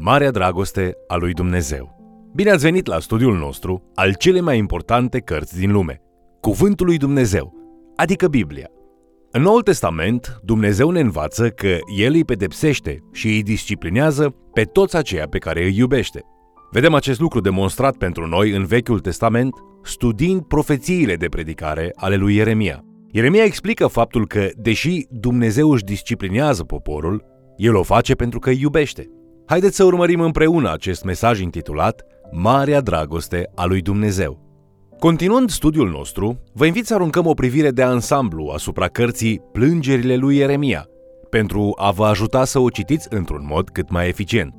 Marea dragoste a lui Dumnezeu. Bine ați venit la studiul nostru al cele mai importante cărți din lume, Cuvântul lui Dumnezeu, adică Biblia. În Noul Testament, Dumnezeu ne învață că El îi pedepsește și îi disciplinează pe toți aceia pe care îi iubește. Vedem acest lucru demonstrat pentru noi în Vechiul Testament, studiind profețiile de predicare ale lui Ieremia. Ieremia explică faptul că, deși Dumnezeu își disciplinează poporul, El o face pentru că îi iubește. Haideți să urmărim împreună acest mesaj intitulat Marea Dragoste a lui Dumnezeu. Continuând studiul nostru, vă invit să aruncăm o privire de ansamblu asupra cărții Plângerile lui Ieremia, pentru a vă ajuta să o citiți într-un mod cât mai eficient.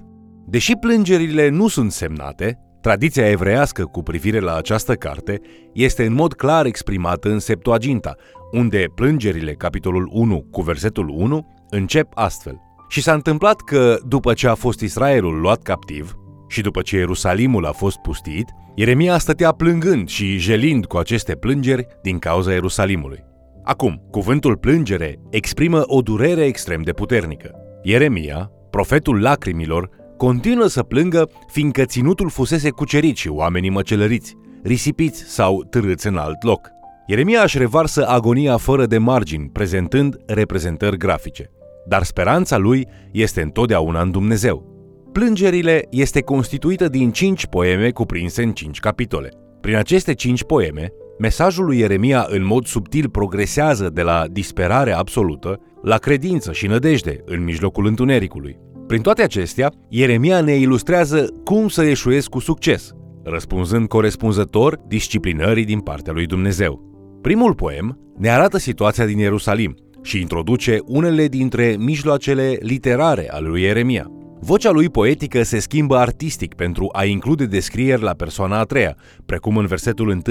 Deși plângerile nu sunt semnate, tradiția evreiască cu privire la această carte este în mod clar exprimată în Septuaginta, unde plângerile, capitolul 1 cu versetul 1, încep astfel. Și s-a întâmplat că, după ce a fost Israelul luat captiv și după ce Ierusalimul a fost pustit, Ieremia stătea plângând și jelind cu aceste plângeri din cauza Ierusalimului. Acum, cuvântul plângere exprimă o durere extrem de puternică. Ieremia, profetul lacrimilor, continuă să plângă fiindcă ținutul fusese cucerit și oamenii măcelăriți, risipiți sau târâți în alt loc. Ieremia își revarsă agonia fără de margini, prezentând reprezentări grafice. Dar speranța lui este întotdeauna în Dumnezeu. Plângerile este constituită din cinci poeme cuprinse în cinci capitole. Prin aceste cinci poeme, mesajul lui Ieremia în mod subtil progresează de la disperare absolută la credință și nădejde în mijlocul întunericului. Prin toate acestea, Ieremia ne ilustrează cum să eșuezi cu succes, răspunzând corespunzător disciplinării din partea lui Dumnezeu. Primul poem ne arată situația din Ierusalim și introduce unele dintre mijloacele literare ale lui Ieremia. Vocea lui poetică se schimbă artistic pentru a include descrieri la persoana a treia, precum în versetul 1,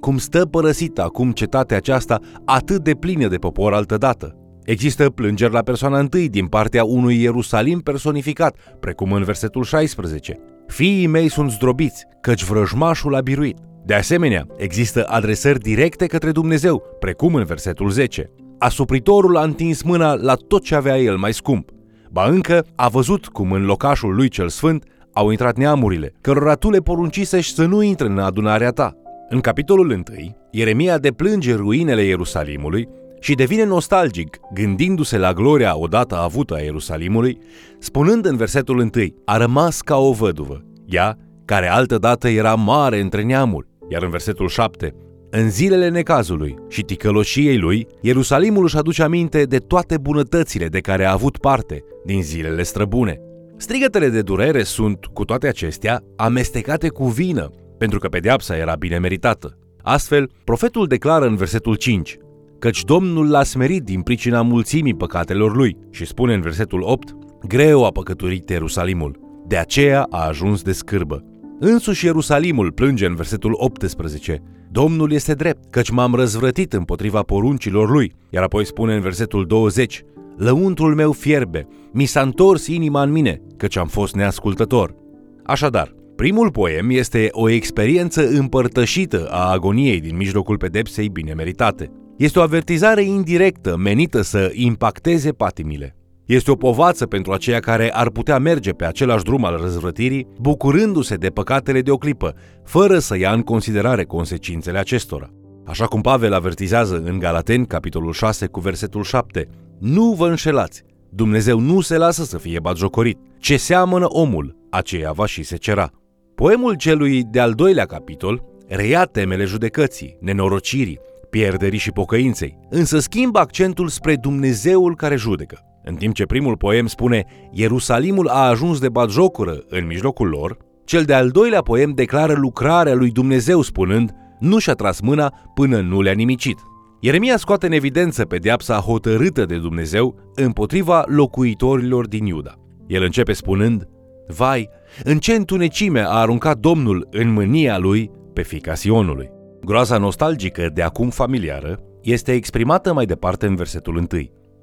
cum stă părăsită acum cetatea aceasta atât de plină de popor altădată. Există plângeri la persoana întâi din partea unui Ierusalim personificat, precum în versetul 16. Fiii mei sunt zdrobiți, căci vrăjmașul a biruit. De asemenea, există adresări directe către Dumnezeu, precum în versetul 10. Asupritorul a întins mâna la tot ce avea el mai scump. Ba încă a văzut cum în locașul lui cel sfânt au intrat neamurile, cărora tu le poruncisei să nu intre în adunarea ta. În capitolul 1, Ieremia deplânge ruinele Ierusalimului și devine nostalgic, gândindu-se la gloria odată avută a Ierusalimului, spunând în versetul 1, a rămas ca o văduvă, ea, care altădată era mare între neamuri, iar în versetul 7, în zilele necazului și ticăloșiei lui, Ierusalimul își aduce aminte de toate bunătățile de care a avut parte din zilele străbune. Strigătele de durere sunt, cu toate acestea, amestecate cu vină, pentru că pedeapsa era bine meritată. Astfel, profetul declară în versetul 5, căci Domnul l-a smerit din pricina mulțimii păcatelor lui și spune în versetul 8, greu a păcăturit Ierusalimul, de aceea a ajuns de scârbă. Însuși Ierusalimul plânge în versetul 18, Domnul este drept, căci m-am răzvrătit împotriva poruncilor lui. Iar apoi spune în versetul 20, Lăuntrul meu fierbe, mi s-a întors inima în mine, căci am fost neascultător. Așadar, primul poem este o experiență împărtășită a agoniei din mijlocul pedepsei bine meritate. Este o avertizare indirectă menită să impacteze patimile. Este o povață pentru aceia care ar putea merge pe același drum al răzvrătirii, bucurându-se de păcatele de o clipă, fără să ia în considerare consecințele acestora. Așa cum Pavel avertizează în Galateni, capitolul 6, cu versetul 7, Nu vă înșelați! Dumnezeu nu se lasă să fie batjocorit. Ce seamănă omul, aceea va și se cera. Poemul celui de-al doilea capitol reia temele judecății, nenorocirii, pierderii și pocăinței, însă schimbă accentul spre Dumnezeul care judecă. În timp ce primul poem spune Ierusalimul a ajuns de batjocură în mijlocul lor, cel de-al doilea poem declară lucrarea lui Dumnezeu spunând nu și-a tras mâna până nu le-a nimicit. Ieremia scoate în evidență pedeapsa hotărâtă de Dumnezeu împotriva locuitorilor din Iuda. El începe spunând, Vai, în ce întunecime a aruncat Domnul în mânia lui pe fica Sionului. Groaza nostalgică de acum familiară este exprimată mai departe în versetul 1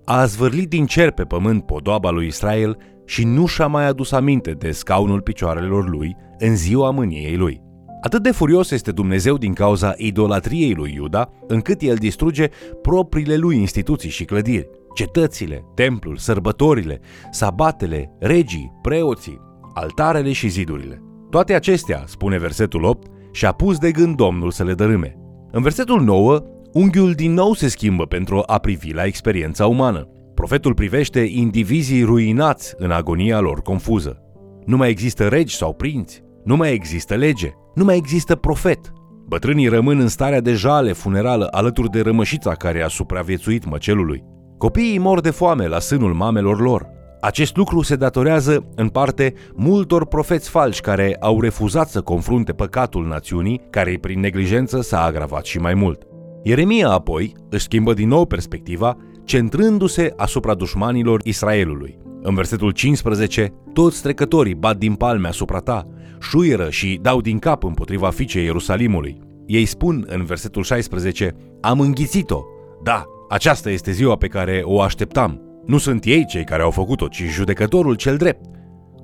a zvârlit din cer pe pământ podoaba lui Israel și nu și-a mai adus aminte de scaunul picioarelor lui în ziua mâniei lui. Atât de furios este Dumnezeu din cauza idolatriei lui Iuda, încât el distruge propriile lui instituții și clădiri, cetățile, templul, sărbătorile, sabatele, regii, preoții, altarele și zidurile. Toate acestea, spune versetul 8, și-a pus de gând Domnul să le dărâme. În versetul 9, unghiul din nou se schimbă pentru a privi la experiența umană. Profetul privește indivizii ruinați în agonia lor confuză. Nu mai există regi sau prinți, nu mai există lege, nu mai există profet. Bătrânii rămân în starea de jale funerală alături de rămășița care a supraviețuit măcelului. Copiii mor de foame la sânul mamelor lor. Acest lucru se datorează, în parte, multor profeți falși care au refuzat să confrunte păcatul națiunii, care prin neglijență s-a agravat și mai mult. Ieremia apoi își schimbă din nou perspectiva, centrându-se asupra dușmanilor Israelului. În versetul 15, toți trecătorii bat din palme asupra ta, șuieră și dau din cap împotriva fiicei Ierusalimului. Ei spun în versetul 16, am înghițit-o. Da, aceasta este ziua pe care o așteptam. Nu sunt ei cei care au făcut-o, ci judecătorul cel drept.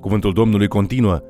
Cuvântul Domnului continuă,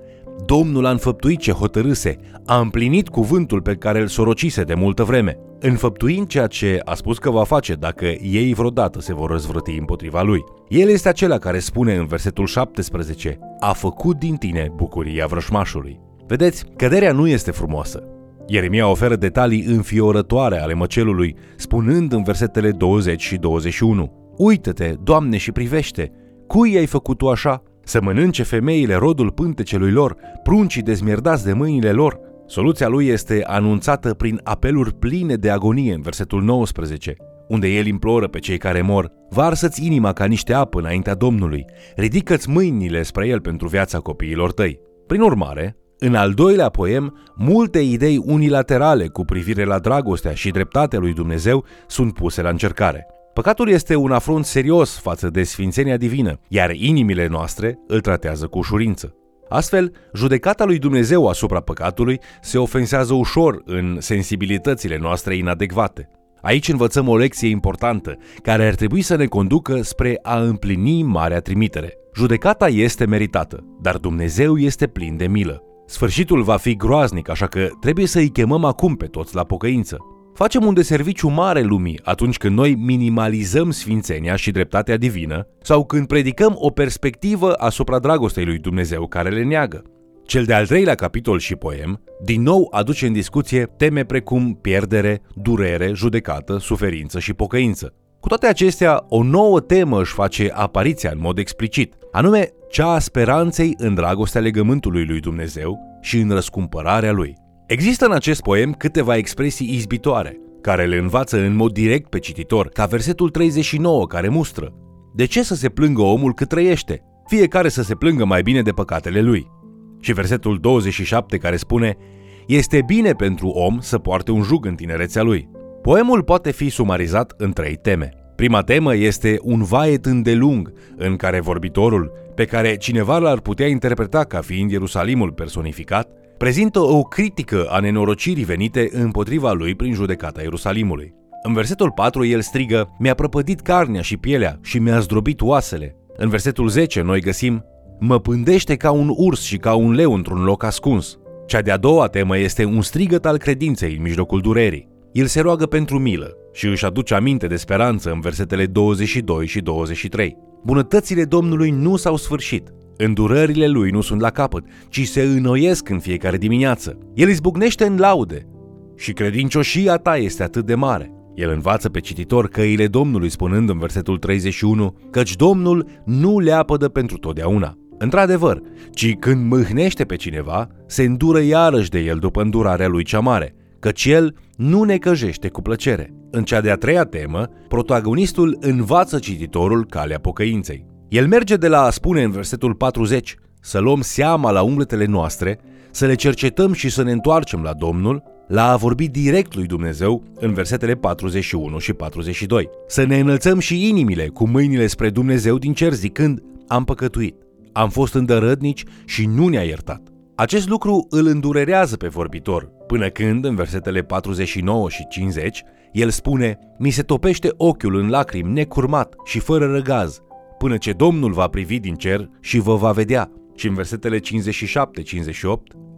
Domnul a înfăptuit ce hotărâse, a împlinit cuvântul pe care îl sorocise de multă vreme, înfăptuind ceea ce a spus că va face dacă ei vreodată se vor răzvrăti împotriva lui. El este acela care spune în versetul 17, a făcut din tine bucuria vrășmașului. Vedeți, căderea nu este frumoasă. Ieremia oferă detalii înfiorătoare ale măcelului, spunând în versetele 20 și 21, Uită-te, Doamne, și privește, cui ai făcut tu așa? Să mănânce femeile rodul pântecelui lor, pruncii dezmierdați de mâinile lor. Soluția lui este anunțată prin apeluri pline de agonie în versetul 19, unde el imploră pe cei care mor, varsă-ți inima ca niște apă înaintea Domnului, ridică-ți mâinile spre el pentru viața copiilor tăi. Prin urmare, în al doilea poem, multe idei unilaterale cu privire la dragostea și dreptatea lui Dumnezeu sunt puse la încercare. Păcatul este un afront serios față de sfințenia divină, iar inimile noastre îl tratează cu ușurință. Astfel, judecata lui Dumnezeu asupra păcatului se ofensează ușor în sensibilitățile noastre inadecvate. Aici învățăm o lecție importantă, care ar trebui să ne conducă spre a împlini marea trimitere. Judecata este meritată, dar Dumnezeu este plin de milă. Sfârșitul va fi groaznic, așa că trebuie să îi chemăm acum pe toți la pocăință. Facem un deserviciu mare lumii atunci când noi minimalizăm sfințenia și dreptatea divină sau când predicăm o perspectivă asupra dragostei lui Dumnezeu care le neagă. Cel de-al treilea capitol și poem, din nou aduce în discuție teme precum pierdere, durere, judecată, suferință și pocăință. Cu toate acestea, o nouă temă își face apariția în mod explicit, anume cea a speranței în dragostea legământului lui Dumnezeu și în răscumpărarea lui. Există în acest poem câteva expresii izbitoare, care le învață în mod direct pe cititor, ca versetul 39 care mustră. De ce să se plângă omul cât trăiește? Fiecare să se plângă mai bine de păcatele lui. Și versetul 27 care spune Este bine pentru om să poarte un jug în tinerețea lui. Poemul poate fi sumarizat în trei teme. Prima temă este un vaet îndelung, în care vorbitorul, pe care cineva l-ar putea interpreta ca fiind Ierusalimul personificat, prezintă o critică a nenorocirii venite împotriva lui prin judecata Ierusalimului. În versetul 4 el strigă, mi-a prăpădit carnea și pielea și mi-a zdrobit oasele. În versetul 10 noi găsim, mă pândește ca un urs și ca un leu într-un loc ascuns. Cea de-a doua temă este un strigăt al credinței în mijlocul durerii. El se roagă pentru milă și își aduce aminte de speranță în versetele 22 și 23. Bunătățile Domnului nu s-au sfârșit, Îndurările lui nu sunt la capăt, ci se înnoiesc în fiecare dimineață. El izbucnește în laude și credincioșia ta este atât de mare. El învață pe cititor căile Domnului spunând în versetul 31 căci Domnul nu le apădă pentru totdeauna. Într-adevăr, ci când mâhnește pe cineva, se îndură iarăși de el după îndurarea lui cea mare, căci el nu ne căjește cu plăcere. În cea de-a treia temă, protagonistul învață cititorul calea pocăinței. El merge de la a spune în versetul 40 să luăm seama la umbletele noastre, să le cercetăm și să ne întoarcem la Domnul, la a vorbi direct lui Dumnezeu în versetele 41 și 42. Să ne înălțăm și inimile cu mâinile spre Dumnezeu din cer zicând, am păcătuit, am fost îndărădnici și nu ne-a iertat. Acest lucru îl îndurerează pe vorbitor, până când, în versetele 49 și 50, el spune, mi se topește ochiul în lacrimi necurmat și fără răgaz, până ce Domnul va privi din cer și vă va vedea. Și în versetele 57-58,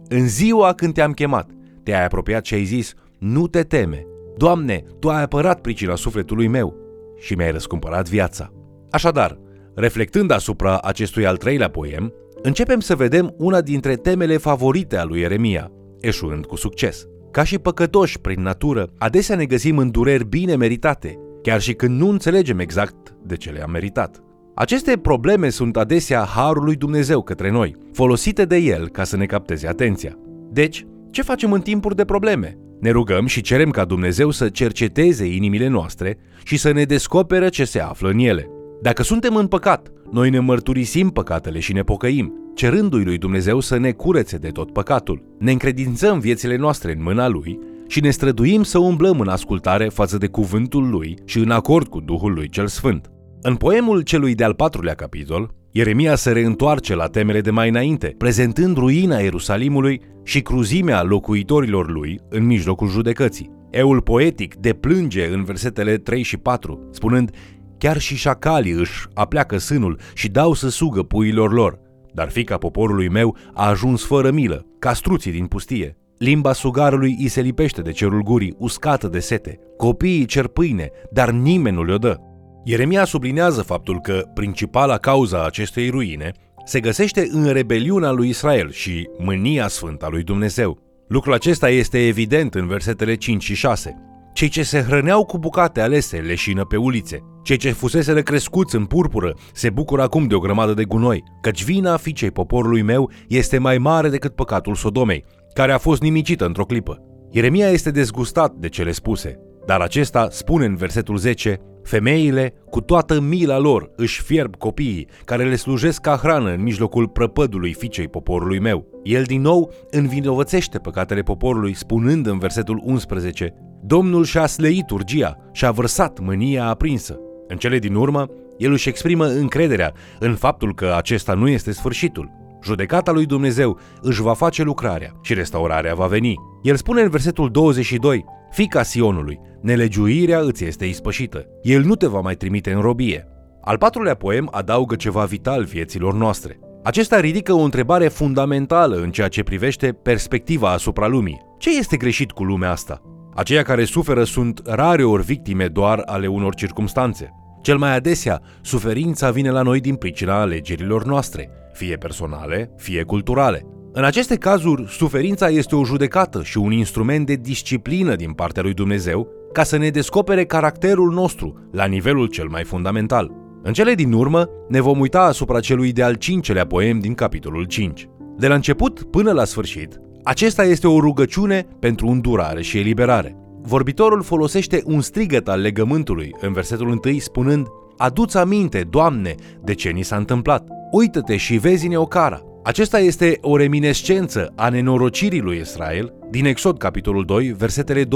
în ziua când te-am chemat, te-ai apropiat și ai zis, nu te teme, Doamne, Tu ai apărat pricina sufletului meu și mi-ai răscumpărat viața. Așadar, reflectând asupra acestui al treilea poem, începem să vedem una dintre temele favorite a lui Ieremia, eșuând cu succes. Ca și păcătoși prin natură, adesea ne găsim în dureri bine meritate, chiar și când nu înțelegem exact de ce le-am meritat. Aceste probleme sunt adesea harul lui Dumnezeu către noi, folosite de El ca să ne capteze atenția. Deci, ce facem în timpuri de probleme? Ne rugăm și cerem ca Dumnezeu să cerceteze inimile noastre și să ne descoperă ce se află în ele. Dacă suntem în păcat, noi ne mărturisim păcatele și ne pocăim, cerându-i lui Dumnezeu să ne curețe de tot păcatul. Ne încredințăm viețile noastre în mâna Lui și ne străduim să umblăm în ascultare față de cuvântul Lui și în acord cu Duhul Lui cel Sfânt. În poemul celui de-al patrulea capitol, Ieremia se reîntoarce la temele de mai înainte, prezentând ruina Ierusalimului și cruzimea locuitorilor lui în mijlocul judecății. Eul poetic deplânge în versetele 3 și 4, spunând Chiar și șacalii își apleacă sânul și dau să sugă puilor lor, dar fica poporului meu a ajuns fără milă, ca struții din pustie. Limba sugarului îi se lipește de cerul gurii, uscată de sete. Copiii cer pâine, dar nimeni nu le-o dă. Ieremia sublinează faptul că principala cauza acestei ruine se găsește în rebeliunea lui Israel și mânia sfântă a lui Dumnezeu. Lucrul acesta este evident în versetele 5 și 6. Cei ce se hrăneau cu bucate alese leșină pe ulițe. Cei ce fusese crescuți în purpură se bucură acum de o grămadă de gunoi, căci vina fiicei poporului meu este mai mare decât păcatul Sodomei, care a fost nimicită într-o clipă. Ieremia este dezgustat de cele spuse, dar acesta spune în versetul 10 Femeile, cu toată mila lor, își fierb copiii, care le slujesc ca hrană în mijlocul prăpădului fiicei poporului meu. El din nou învinovățește păcatele poporului, spunând în versetul 11, Domnul și-a sleit urgia și-a vărsat mânia aprinsă. În cele din urmă, el își exprimă încrederea în faptul că acesta nu este sfârșitul. Judecata lui Dumnezeu își va face lucrarea și restaurarea va veni. El spune în versetul 22, Fica Sionului, nelegiuirea îți este ispășită. El nu te va mai trimite în robie. Al patrulea poem adaugă ceva vital vieților noastre. Acesta ridică o întrebare fundamentală în ceea ce privește perspectiva asupra lumii. Ce este greșit cu lumea asta? Aceia care suferă sunt rare ori victime doar ale unor circumstanțe. Cel mai adesea, suferința vine la noi din pricina alegerilor noastre, fie personale, fie culturale. În aceste cazuri, suferința este o judecată și un instrument de disciplină din partea lui Dumnezeu ca să ne descopere caracterul nostru la nivelul cel mai fundamental. În cele din urmă, ne vom uita asupra celui de-al cincelea poem din capitolul 5. De la început până la sfârșit, acesta este o rugăciune pentru îndurare și eliberare. Vorbitorul folosește un strigăt al legământului în versetul 1 spunând Adu-ți aminte, Doamne, de ce ni s-a întâmplat. Uită-te și vezi-ne o cara. Acesta este o reminescență a nenorocirii lui Israel din Exod capitolul 2, versetele 24-25,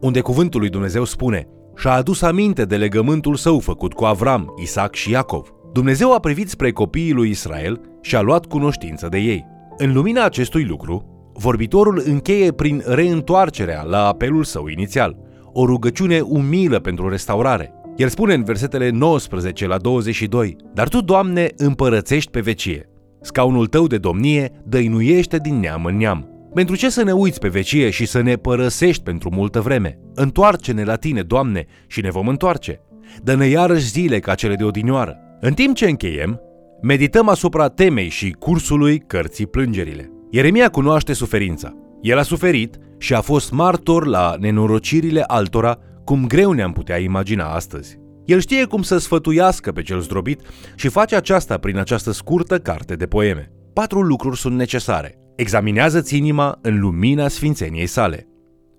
unde cuvântul lui Dumnezeu spune și-a adus aminte de legământul său făcut cu Avram, Isaac și Iacov. Dumnezeu a privit spre copiii lui Israel și a luat cunoștință de ei. În lumina acestui lucru, vorbitorul încheie prin reîntoarcerea la apelul său inițial, o rugăciune umilă pentru restaurare. El spune în versetele 19 la 22, Dar tu, Doamne, împărățești pe vecie. Scaunul tău de domnie dăinuiește din neam în neam. Pentru ce să ne uiți pe vecie și să ne părăsești pentru multă vreme? Întoarce-ne la tine, Doamne, și ne vom întoarce. Dă-ne iarăși zile ca cele de odinioară. În timp ce încheiem, medităm asupra temei și cursului cărții plângerile. Ieremia cunoaște suferința. El a suferit și a fost martor la nenorocirile altora cum greu ne-am putea imagina astăzi. El știe cum să sfătuiască pe cel zdrobit și face aceasta prin această scurtă carte de poeme. Patru lucruri sunt necesare. Examinează-ți inima în lumina sfințeniei sale.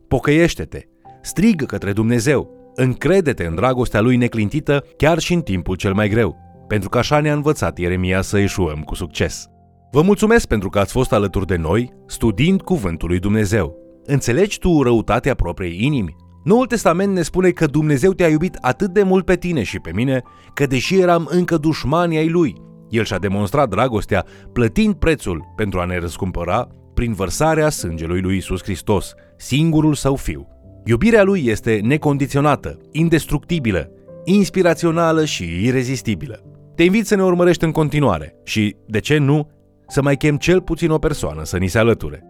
Pocăiește-te, strigă către Dumnezeu, încrede-te în dragostea lui neclintită chiar și în timpul cel mai greu, pentru că așa ne-a învățat Ieremia să ieșuăm cu succes. Vă mulțumesc pentru că ați fost alături de noi, studiind Cuvântul lui Dumnezeu. Înțelegi tu răutatea propriei inimi? Noul Testament ne spune că Dumnezeu te-a iubit atât de mult pe tine și pe mine, că deși eram încă dușmani ai Lui, El și-a demonstrat dragostea plătind prețul pentru a ne răscumpăra prin vărsarea sângelui lui Isus Hristos, singurul său fiu. Iubirea lui este necondiționată, indestructibilă, inspirațională și irezistibilă. Te invit să ne urmărești în continuare și, de ce nu, să mai chem cel puțin o persoană să ni se alăture.